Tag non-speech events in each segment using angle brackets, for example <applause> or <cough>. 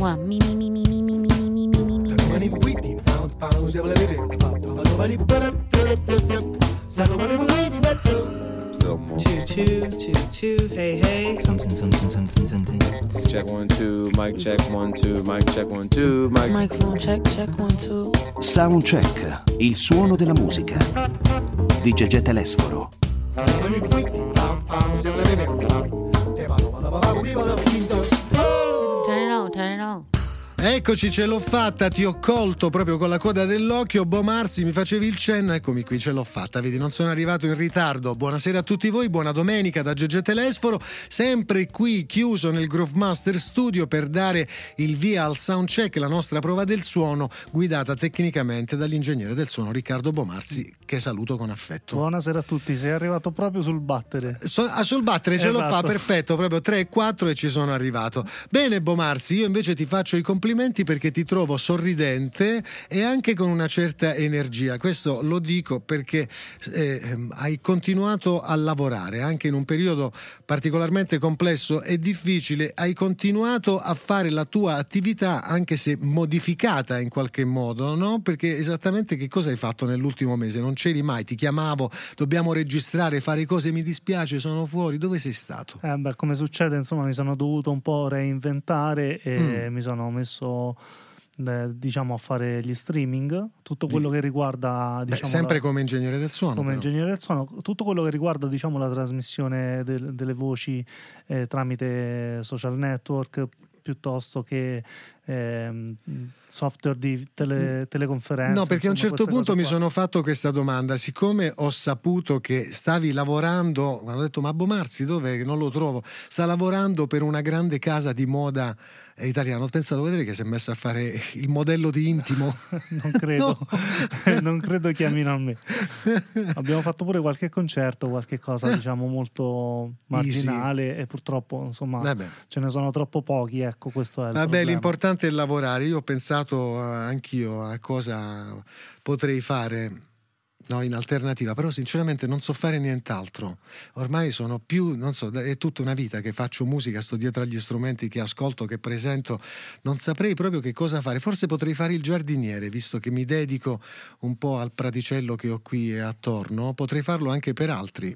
one. Me, me, me, me, me, me, me, me, me, me, me. Two, two, two, two. Hey, hey. Something, something, something, something. Check one, two, mic check one, two, mic check one, two, mic. Microphone check, check one, two. Soundcheck, il suono della musica. Di Gegè Telesforo. Eccoci, ce l'ho fatta, ti ho colto proprio con la coda dell'occhio. Bo Marzi, mi facevi il cenno, eccomi qui, ce l'ho fatta. Vedi, non sono arrivato in ritardo. Buonasera a tutti voi, buona domenica da Gegè Telesforo. Sempre qui chiuso nel Groove Master Studio per dare il via al soundcheck, la nostra prova del suono, guidata tecnicamente dall'ingegnere del suono Riccardo Bomarzi, che saluto con affetto. Buonasera a tutti, sei arrivato proprio sul battere. So- ah, sul battere ce lo fa Esatto. perfetto, proprio 3 e 4 e ci sono arrivato. Bene, Bomarzi, io invece ti faccio i complimenti perché ti trovo sorridente e anche con una certa energia. Questo lo dico perché eh, ehm, hai continuato a lavorare anche in un periodo particolarmente complesso e difficile. Hai continuato a fare la tua attività, anche se modificata in qualche modo, no? Perché esattamente che cosa hai fatto nell'ultimo mese? Non c'eri mai, ti chiamavo, dobbiamo registrare, fare cose, mi dispiace, sono fuori. Dove sei stato? Eh, beh, come succede, insomma, mi sono dovuto un po' reinventare e Mm. mi sono messo eh, diciamo a fare gli streaming, tutto quello che riguarda Beh, diciamo, sempre la- come ingegnere del suono. come però. ingegnere del suono, tutto quello che riguarda diciamo, la trasmissione del- delle voci eh, tramite social network piuttosto che ehm, software di tele- teleconferenze. No, perché a un insomma, certo punto mi sono fatto questa domanda, siccome ho saputo che stavi lavorando, quando ho detto ma Bomarzi dov'è che non lo trovo, sta lavorando per una grande casa di moda eh, italiana, ho pensato, vedere che si è messo a fare il modello di intimo. <laughs> non credo, <laughs> No. <laughs> non credo chiamino a me. Abbiamo fatto pure qualche concerto, qualche cosa diciamo molto marginale e purtroppo insomma Vabbè. ce ne sono troppo pochi, ecco questo è il Vabbè, l'importante è lavorare. Io ho pensato eh, anch'io a cosa potrei fare no, in alternativa, però sinceramente non so fare nient'altro. Ormai sono più, non so, è tutta una vita che faccio musica, sto dietro agli strumenti che ascolto, che presento. Non saprei proprio che cosa fare. Forse potrei fare il giardiniere, visto che mi dedico un po' al praticello che ho qui attorno. Potrei farlo anche per altri,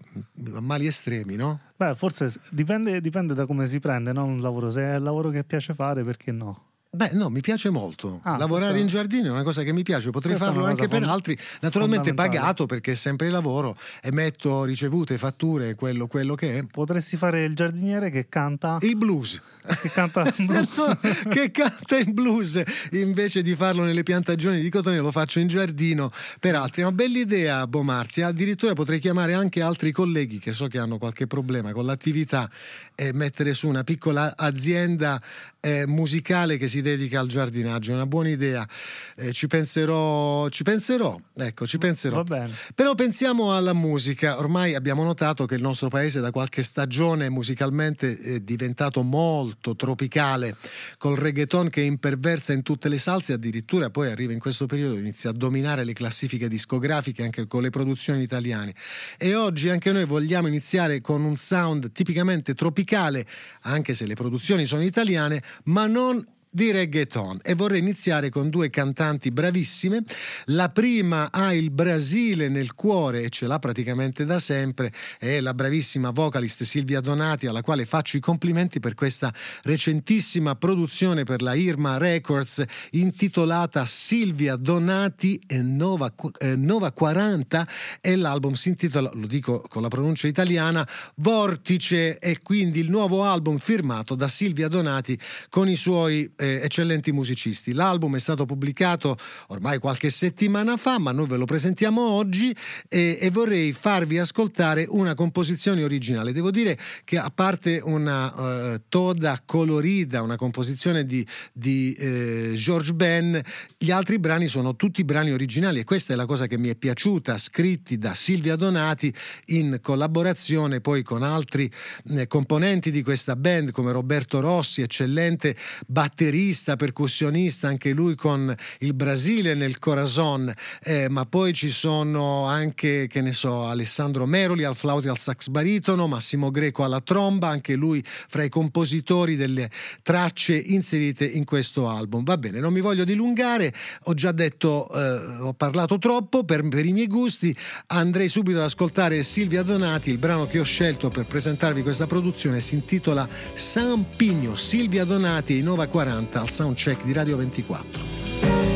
a mali estremi, no? Beh, forse dipende, dipende da come si prende no? un lavoro. Se è il lavoro che piace fare, perché no? Beh, no, mi piace molto. Ah, Lavorare questo- in giardino è una cosa che mi piace, potrei Questa farlo anche per fond- altri, naturalmente pagato perché è sempre lavoro, emetto ricevute, fatture, quello, quello che è. Potresti fare il giardiniere che canta, Il blues. che canta <laughs> blues. No, che canta il blues invece di farlo nelle piantagioni di cotone lo faccio in giardino per altri è una bella idea Bomarzi addirittura potrei chiamare anche altri colleghi che so che hanno qualche problema con l'attività e mettere su una piccola azienda eh, musicale che si dedica al giardinaggio è una buona idea Eh, ci penserò ci penserò ecco ci penserò Va bene. però pensiamo alla musica, ormai abbiamo notato che il nostro paese da qualche stagione musicalmente è diventato molto tropicale, col reggaeton che imperversa in tutte le salse, addirittura poi arriva in questo periodo, inizia a dominare le classifiche discografiche anche con le produzioni italiane. E oggi anche noi vogliamo iniziare con un sound tipicamente tropicale, anche se le produzioni sono italiane, ma non di reggaeton. E vorrei iniziare con due cantanti bravissime. La prima ha il Brasile nel cuore e ce l'ha praticamente da sempre, è la bravissima vocalist Silvia Donati alla quale faccio i complimenti per questa recentissima produzione per la Irma Records intitolata Silvia Donati e Nova, eh, Nova 40 e l'album si intitola, lo dico con la pronuncia italiana, Vortice. E quindi il nuovo album firmato da Silvia Donati con i suoi eh, eccellenti musicisti. L'album è stato pubblicato ormai qualche settimana fa, ma noi ve lo presentiamo oggi e, e vorrei farvi ascoltare una composizione originale. Devo dire che a parte una eh, toda colorita, una composizione di, di eh, George Ben, gli altri brani sono tutti brani originali e questa è la cosa che mi è piaciuta, scritti da Silvia Donati in collaborazione poi con altri eh, componenti di questa band come Roberto Rossi, eccellente batterista batterista, percussionista, anche lui con il Brasile nel Corazon, eh, ma poi ci sono anche, che ne so, Alessandro Meroli al flauto e al sax baritono, Massimo Greco alla tromba, anche lui fra i compositori delle tracce inserite in questo album. Va bene, non mi voglio dilungare, ho già detto, eh, ho parlato troppo per, per i miei gusti, andrei subito ad ascoltare Silvia Donati, il brano che ho scelto per presentarvi questa produzione si intitola San Pigno, Silvia Donati, Nova 40 al soundcheck di Radio 24.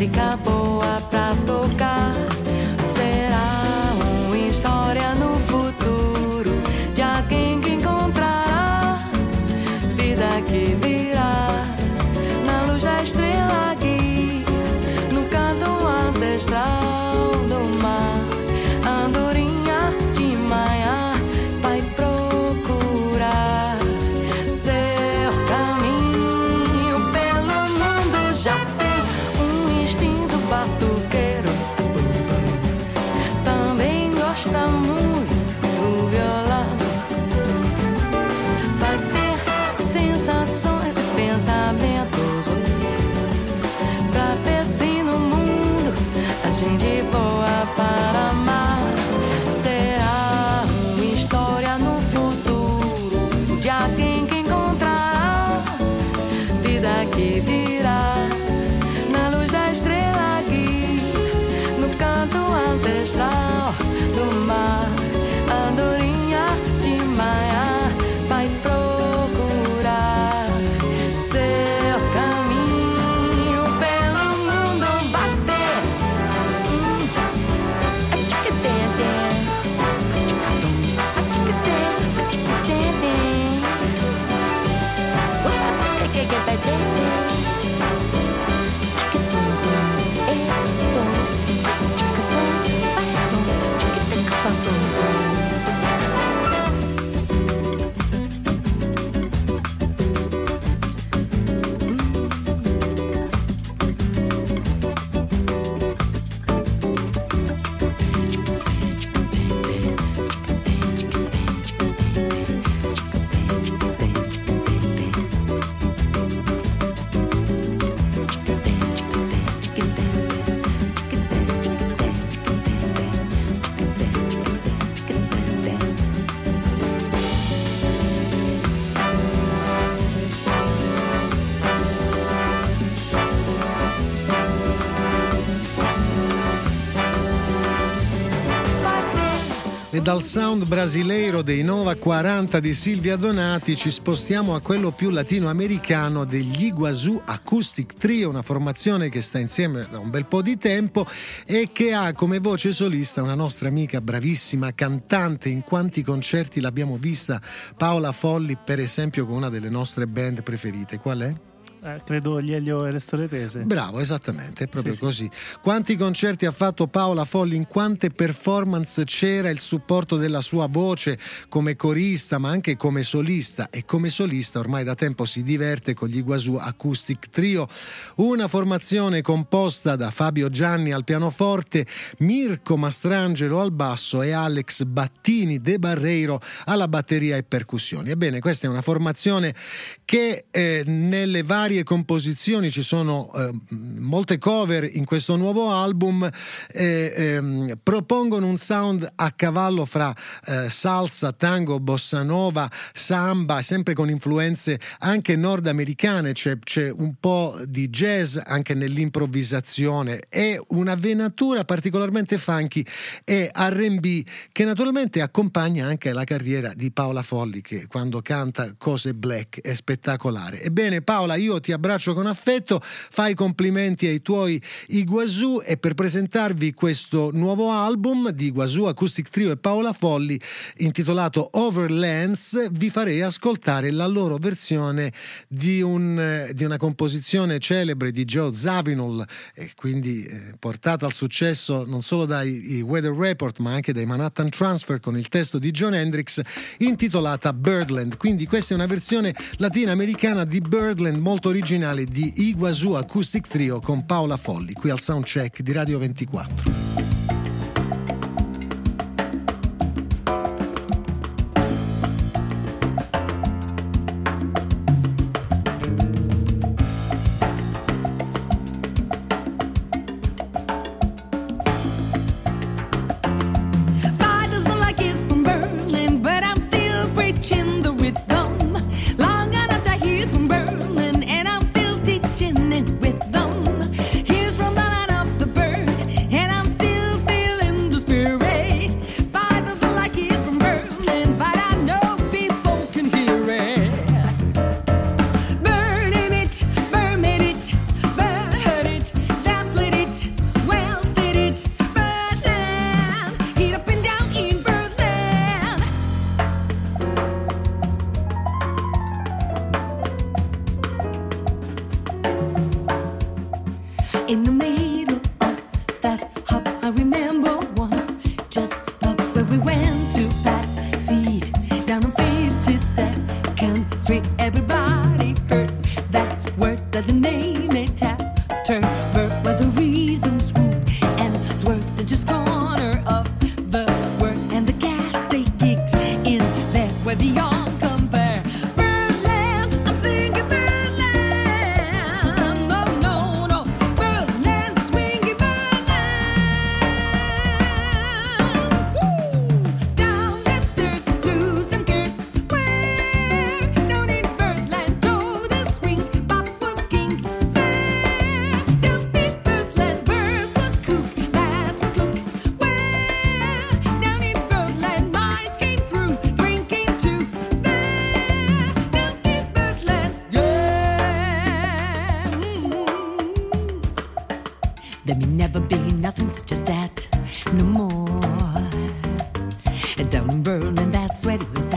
μουσικά από dal sound brasileiro dei Nova 40 di Silvia Donati ci spostiamo a quello più latinoamericano degli Iguazú Acoustic Trio, una formazione che sta insieme da un bel po' di tempo e che ha come voce solista una nostra amica bravissima cantante. In quanti concerti l'abbiamo vista Paola Folli, per esempio, con una delle nostre band preferite. Qual è? Eh, credo gli Elio e le storie tese. Bravo, esattamente, è proprio Sì, sì. così. Quanti concerti ha fatto Paola Folli, in quante performance c'era il supporto della sua voce come corista, ma anche come solista e come solista ormai da tempo si diverte con gli Guasù Acoustic Trio, una formazione composta da Fabio Gianni al pianoforte, Mirko Mastrangelo al basso e Alex Battini De Barreiro alla batteria e percussioni. Ebbene, questa è una formazione che eh, nelle varie composizioni ci sono eh, molte cover in questo nuovo album eh, ehm, propongono un sound a cavallo fra eh, salsa, tango, bossa nova, samba, sempre con influenze anche nordamericane, c'è, c'è un po' di jazz anche nell'improvvisazione e una venatura particolarmente funky e R&B che naturalmente accompagna anche la carriera di Paola Folli che quando canta cose black è spettacolare. Ebbene Paola, io Ti abbraccio con affetto, fai complimenti ai tuoi Iguazú e per presentarvi questo nuovo album di Iguazú Acoustic Trio e Paola Folli intitolato Overlands vi farei ascoltare la loro versione di, un, di una composizione celebre di Joe Zawinul e quindi eh, portata al successo non solo dai Weather Report ma anche dai Manhattan Transfer con il testo di John Hendrix intitolata Birdland. Quindi questa è una versione latinoamericana di Birdland molto originale di Iguazú Acoustic Trio con Paola Folli qui al Soundcheck di Radio 24. There may never be nothing such as that no more. Down and Berlin, that's where it was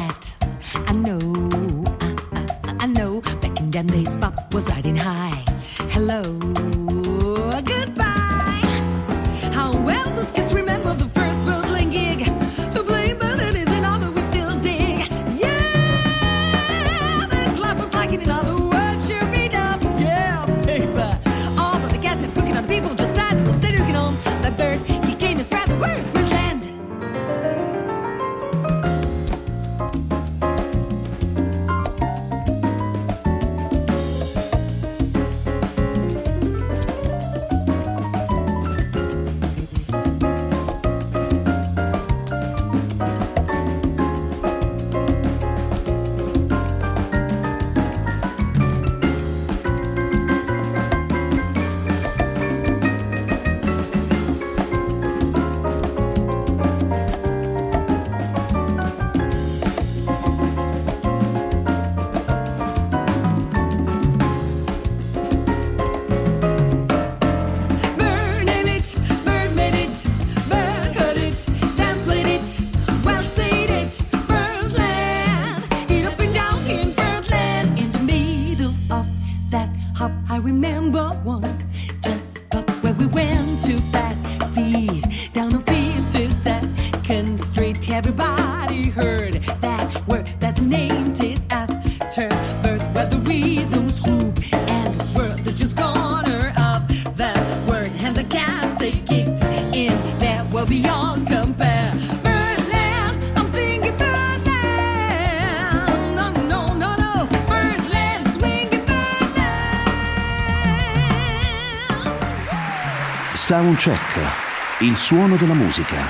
Soundcheck, il suono della musica.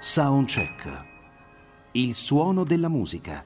Soundcheck, il suono della musica.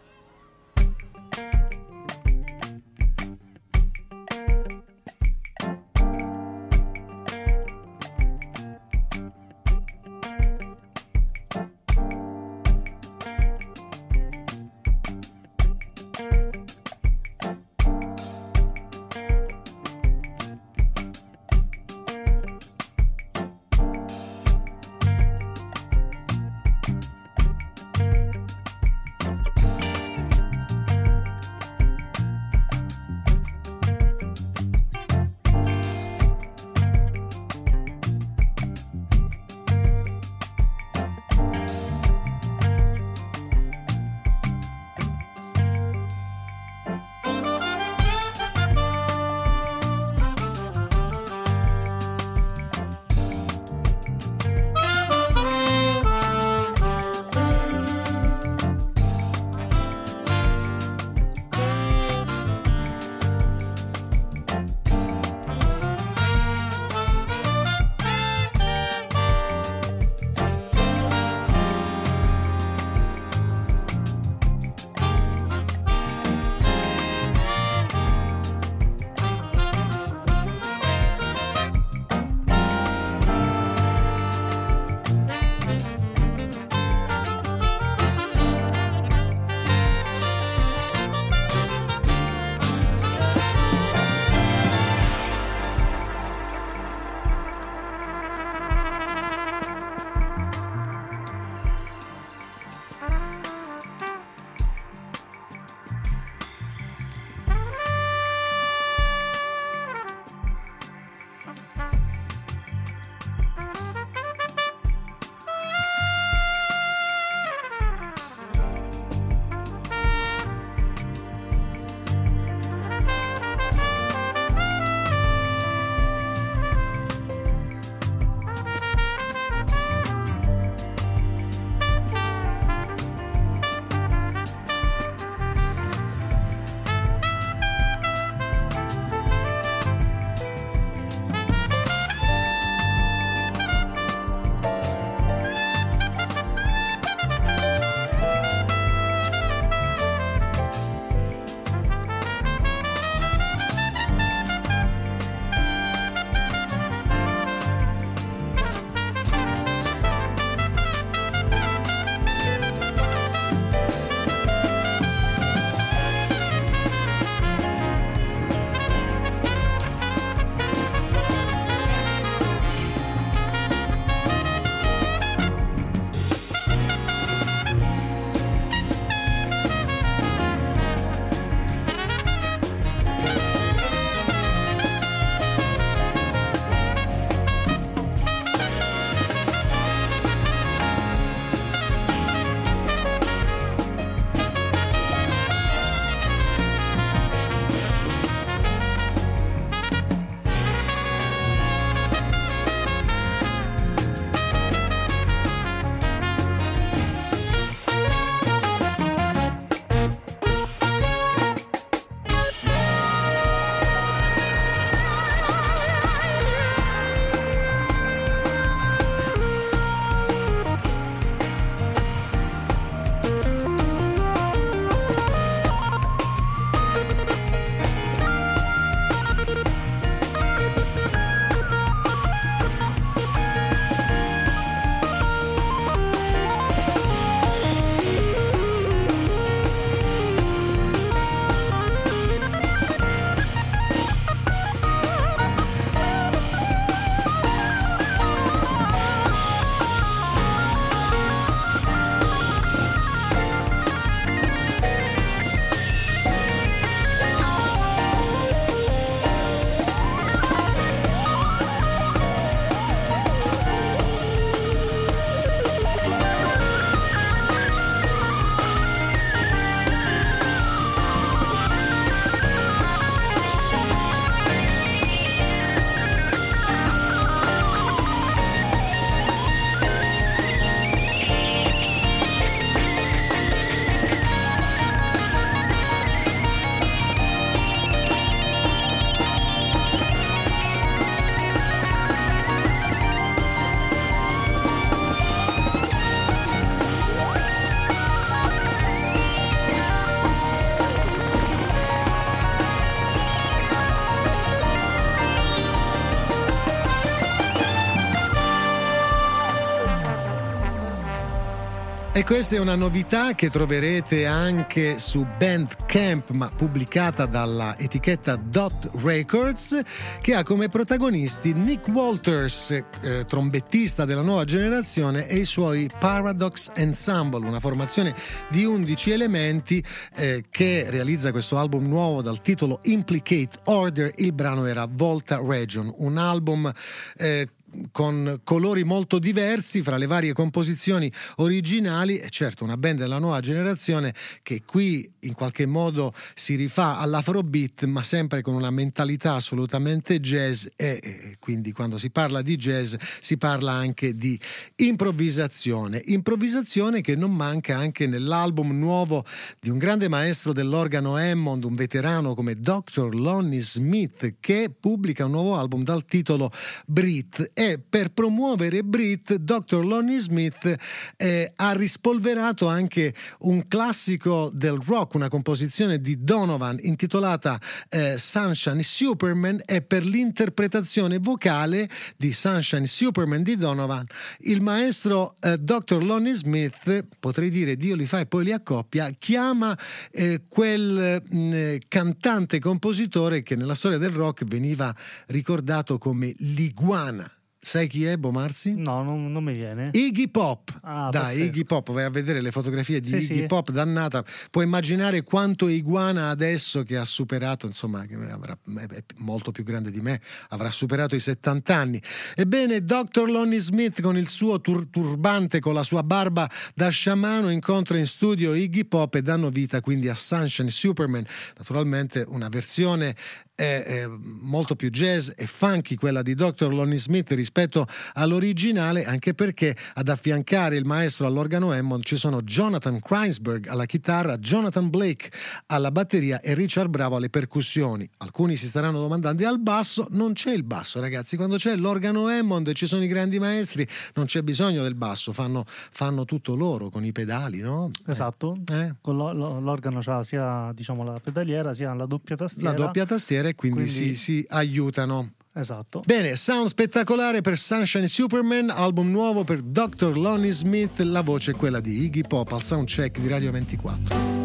E questa è una novità che troverete anche su Bandcamp, ma pubblicata dalla etichetta Dot Records, che ha come protagonisti Nick Walters, eh, trombettista della nuova generazione, e i suoi Paradox Ensemble, una formazione di 11 elementi eh, che realizza questo album nuovo dal titolo Implicate Order. Il brano era Volta Region, un album eh, con colori molto diversi fra le varie composizioni originali. E certo una band della nuova generazione che qui in qualche modo si rifà all'afrobeat ma sempre con una mentalità assolutamente jazz. E, quindi quando si parla di jazz si parla anche di improvvisazione. Improvvisazione che non manca anche nell'album nuovo di un grande maestro dell'organo Hammond un veterano come Dr. Lonnie Smith che pubblica un nuovo album dal titolo Brit e per promuovere Brit, Dr. Lonnie Smith eh, ha rispolverato anche un classico del rock, una composizione di Donovan intitolata eh, Sunshine Superman e per l'interpretazione vocale di Sunshine Superman di Donovan il maestro eh, Dr. Lonnie Smith, potrei dire Dio li fa e poi li accoppia, chiama eh, quel mh, mm, cantante compositore che nella storia del rock veniva ricordato come l'iguana Sai chi è Bomarsi? No, non, non mi viene. Iggy Pop. Ah, Dai, pazzesco. Iggy Pop, vai a vedere le fotografie di Sì, Iggy sì. Pop, dannata. Puoi immaginare quanto iguana adesso che ha superato, insomma, che avrà, è molto più grande di me, avrà superato i 70 anni. Ebbene, Dr. Lonnie Smith con il suo tur- turbante, con la sua barba da sciamano, incontra in studio Iggy Pop e danno vita quindi a Sunshine Superman. Naturalmente una versione è, è molto più jazz e funky quella di Dr. Lonnie Smith rispetto all'originale, anche perché ad affiancare il maestro all'organo Hammond ci sono Jonathan Kreinsberg alla chitarra, Jonathan Blake alla batteria e Richard Bravo alle percussioni. Alcuni si staranno domandando, al basso non c'è il basso, ragazzi, quando c'è l'organo Hammond e ci sono i grandi maestri, non c'è bisogno del basso, fanno, fanno tutto loro con i pedali, no? Esatto. Eh? Con lo- lo- l'organo c'ha sia diciamo, la pedaliera sia la doppia tastiera. La doppia tastiera e quindi, Quindi- si, si aiutano. Esatto. Bene, sound spettacolare per Sunshine Superman, album nuovo per Dr. Lonnie Smith, la voce è quella di Iggy Pop al soundcheck di Radio 24.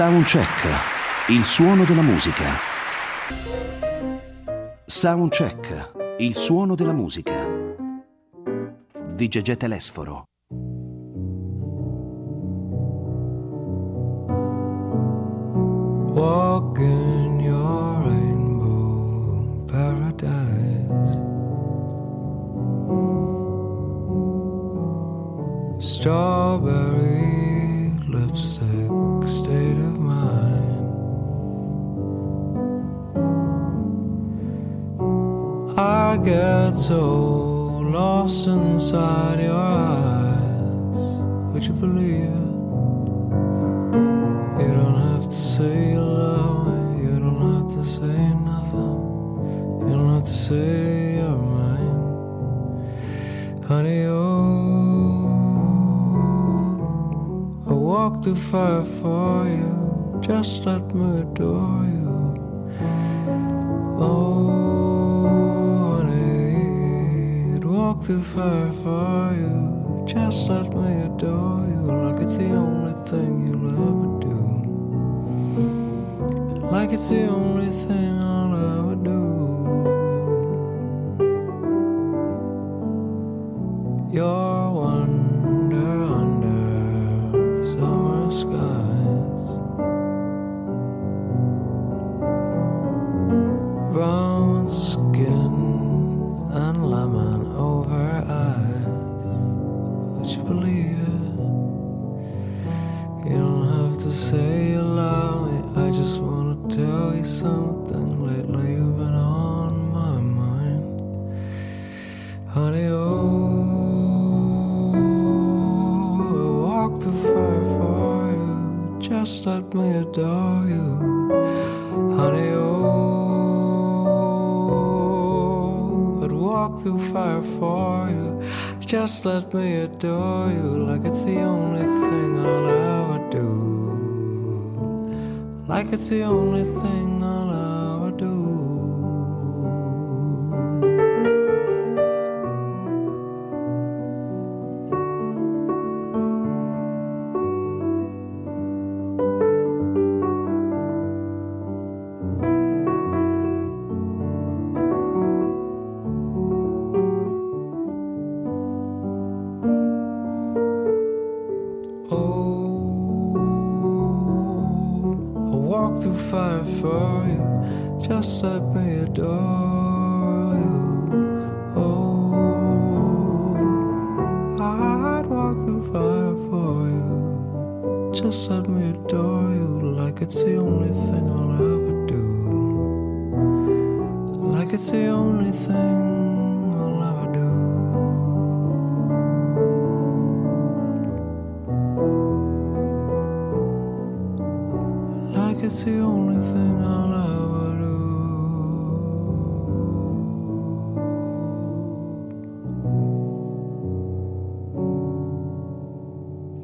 Soundcheck, il suono della musica. Soundcheck, il suono della musica. Di Gegè Telesforo. Walk in your rainbow paradise. Strawberry I get so lost inside your eyes. Would you believe it? You don't have to say you love me. You don't have to say nothing. You don't have to say you're mine. Honey, oh, I walk through fire for you. Just let me adore you. Oh, walk through fire for you. Just let me adore you like it's the only thing you'll ever do. Like it's the only thing I'll ever do. Your fire for you. Just let me adore you like it's the only thing I'll ever do. Like it's the only thing I'll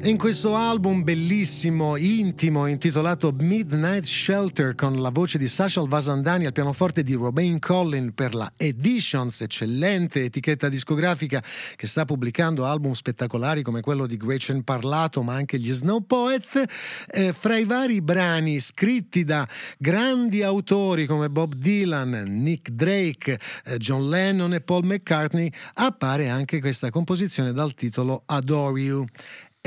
In questo album bellissimo, intimo, intitolato Midnight Shelter, con la voce di Sashal Vasandani al pianoforte di Romain Collin per la Editions, eccellente etichetta discografica che sta pubblicando album spettacolari come quello di Gretchen Parlato, ma anche gli Snow Poet. Eh, fra i vari brani scritti da grandi autori come Bob Dylan, Nick Drake, eh, John Lennon e Paul McCartney, appare anche questa composizione dal titolo Adore You.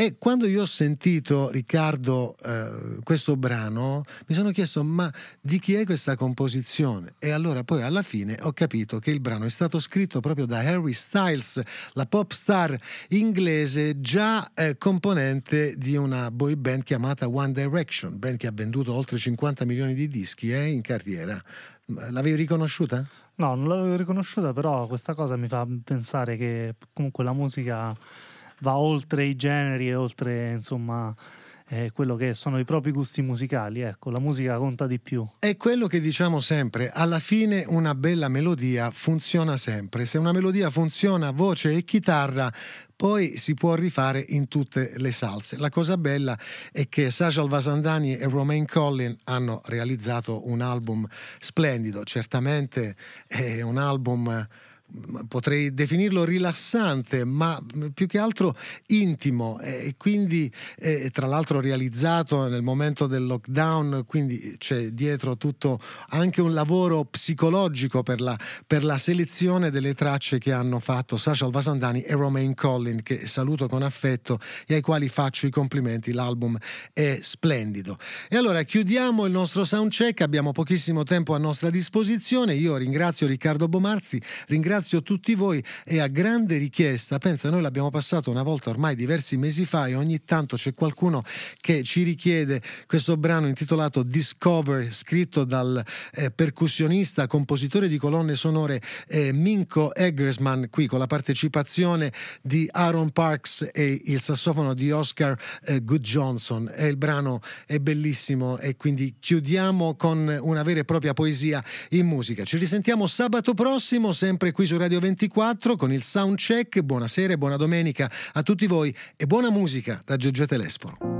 E quando io ho sentito Riccardo eh, questo brano, mi sono chiesto ma di chi è questa composizione? E allora poi alla fine ho capito che il brano è stato scritto proprio da Harry Styles, la pop star inglese già eh, componente di una boy band chiamata One Direction, band che ha venduto oltre 50 milioni di dischi eh, in carriera. L'avevi riconosciuta? No, non l'avevo riconosciuta, però questa cosa mi fa pensare che comunque la musica va oltre i generi e oltre insomma eh, quello che sono i propri gusti musicali. Ecco, la musica conta di più. È quello che diciamo sempre, alla fine una bella melodia funziona sempre. Se una melodia funziona voce e chitarra, poi si può rifare in tutte le salse. La cosa bella è che Sajal Vasandani e Romain Collin hanno realizzato un album splendido, certamente è un album potrei definirlo rilassante, ma più che altro intimo. E quindi eh, tra l'altro realizzato nel momento del lockdown, quindi c'è dietro tutto anche un lavoro psicologico per la, per la selezione delle tracce che hanno fatto Sasha Vasandani e Romain Collin, che saluto con affetto e ai quali faccio i complimenti, l'album è splendido. E allora chiudiamo il nostro soundcheck, abbiamo pochissimo tempo a nostra disposizione, io ringrazio Riccardo Bomarzi, ringrazio ringrazio tutti voi e a grande richiesta, pensa, noi l'abbiamo passato una volta ormai diversi mesi fa e ogni tanto c'è qualcuno che ci richiede questo brano intitolato Discover, scritto dal eh, percussionista, compositore di colonne sonore eh, Minko Eggersman, qui con la partecipazione di Aaron Parks e il sassofono di Oscar eh, Good Johnson. E il brano è bellissimo e quindi chiudiamo con una vera e propria poesia in musica. Ci risentiamo sabato prossimo, sempre qui su Radio 24 con il soundcheck. Buonasera e buona domenica a tutti voi e buona musica da Giorgio Telesforo.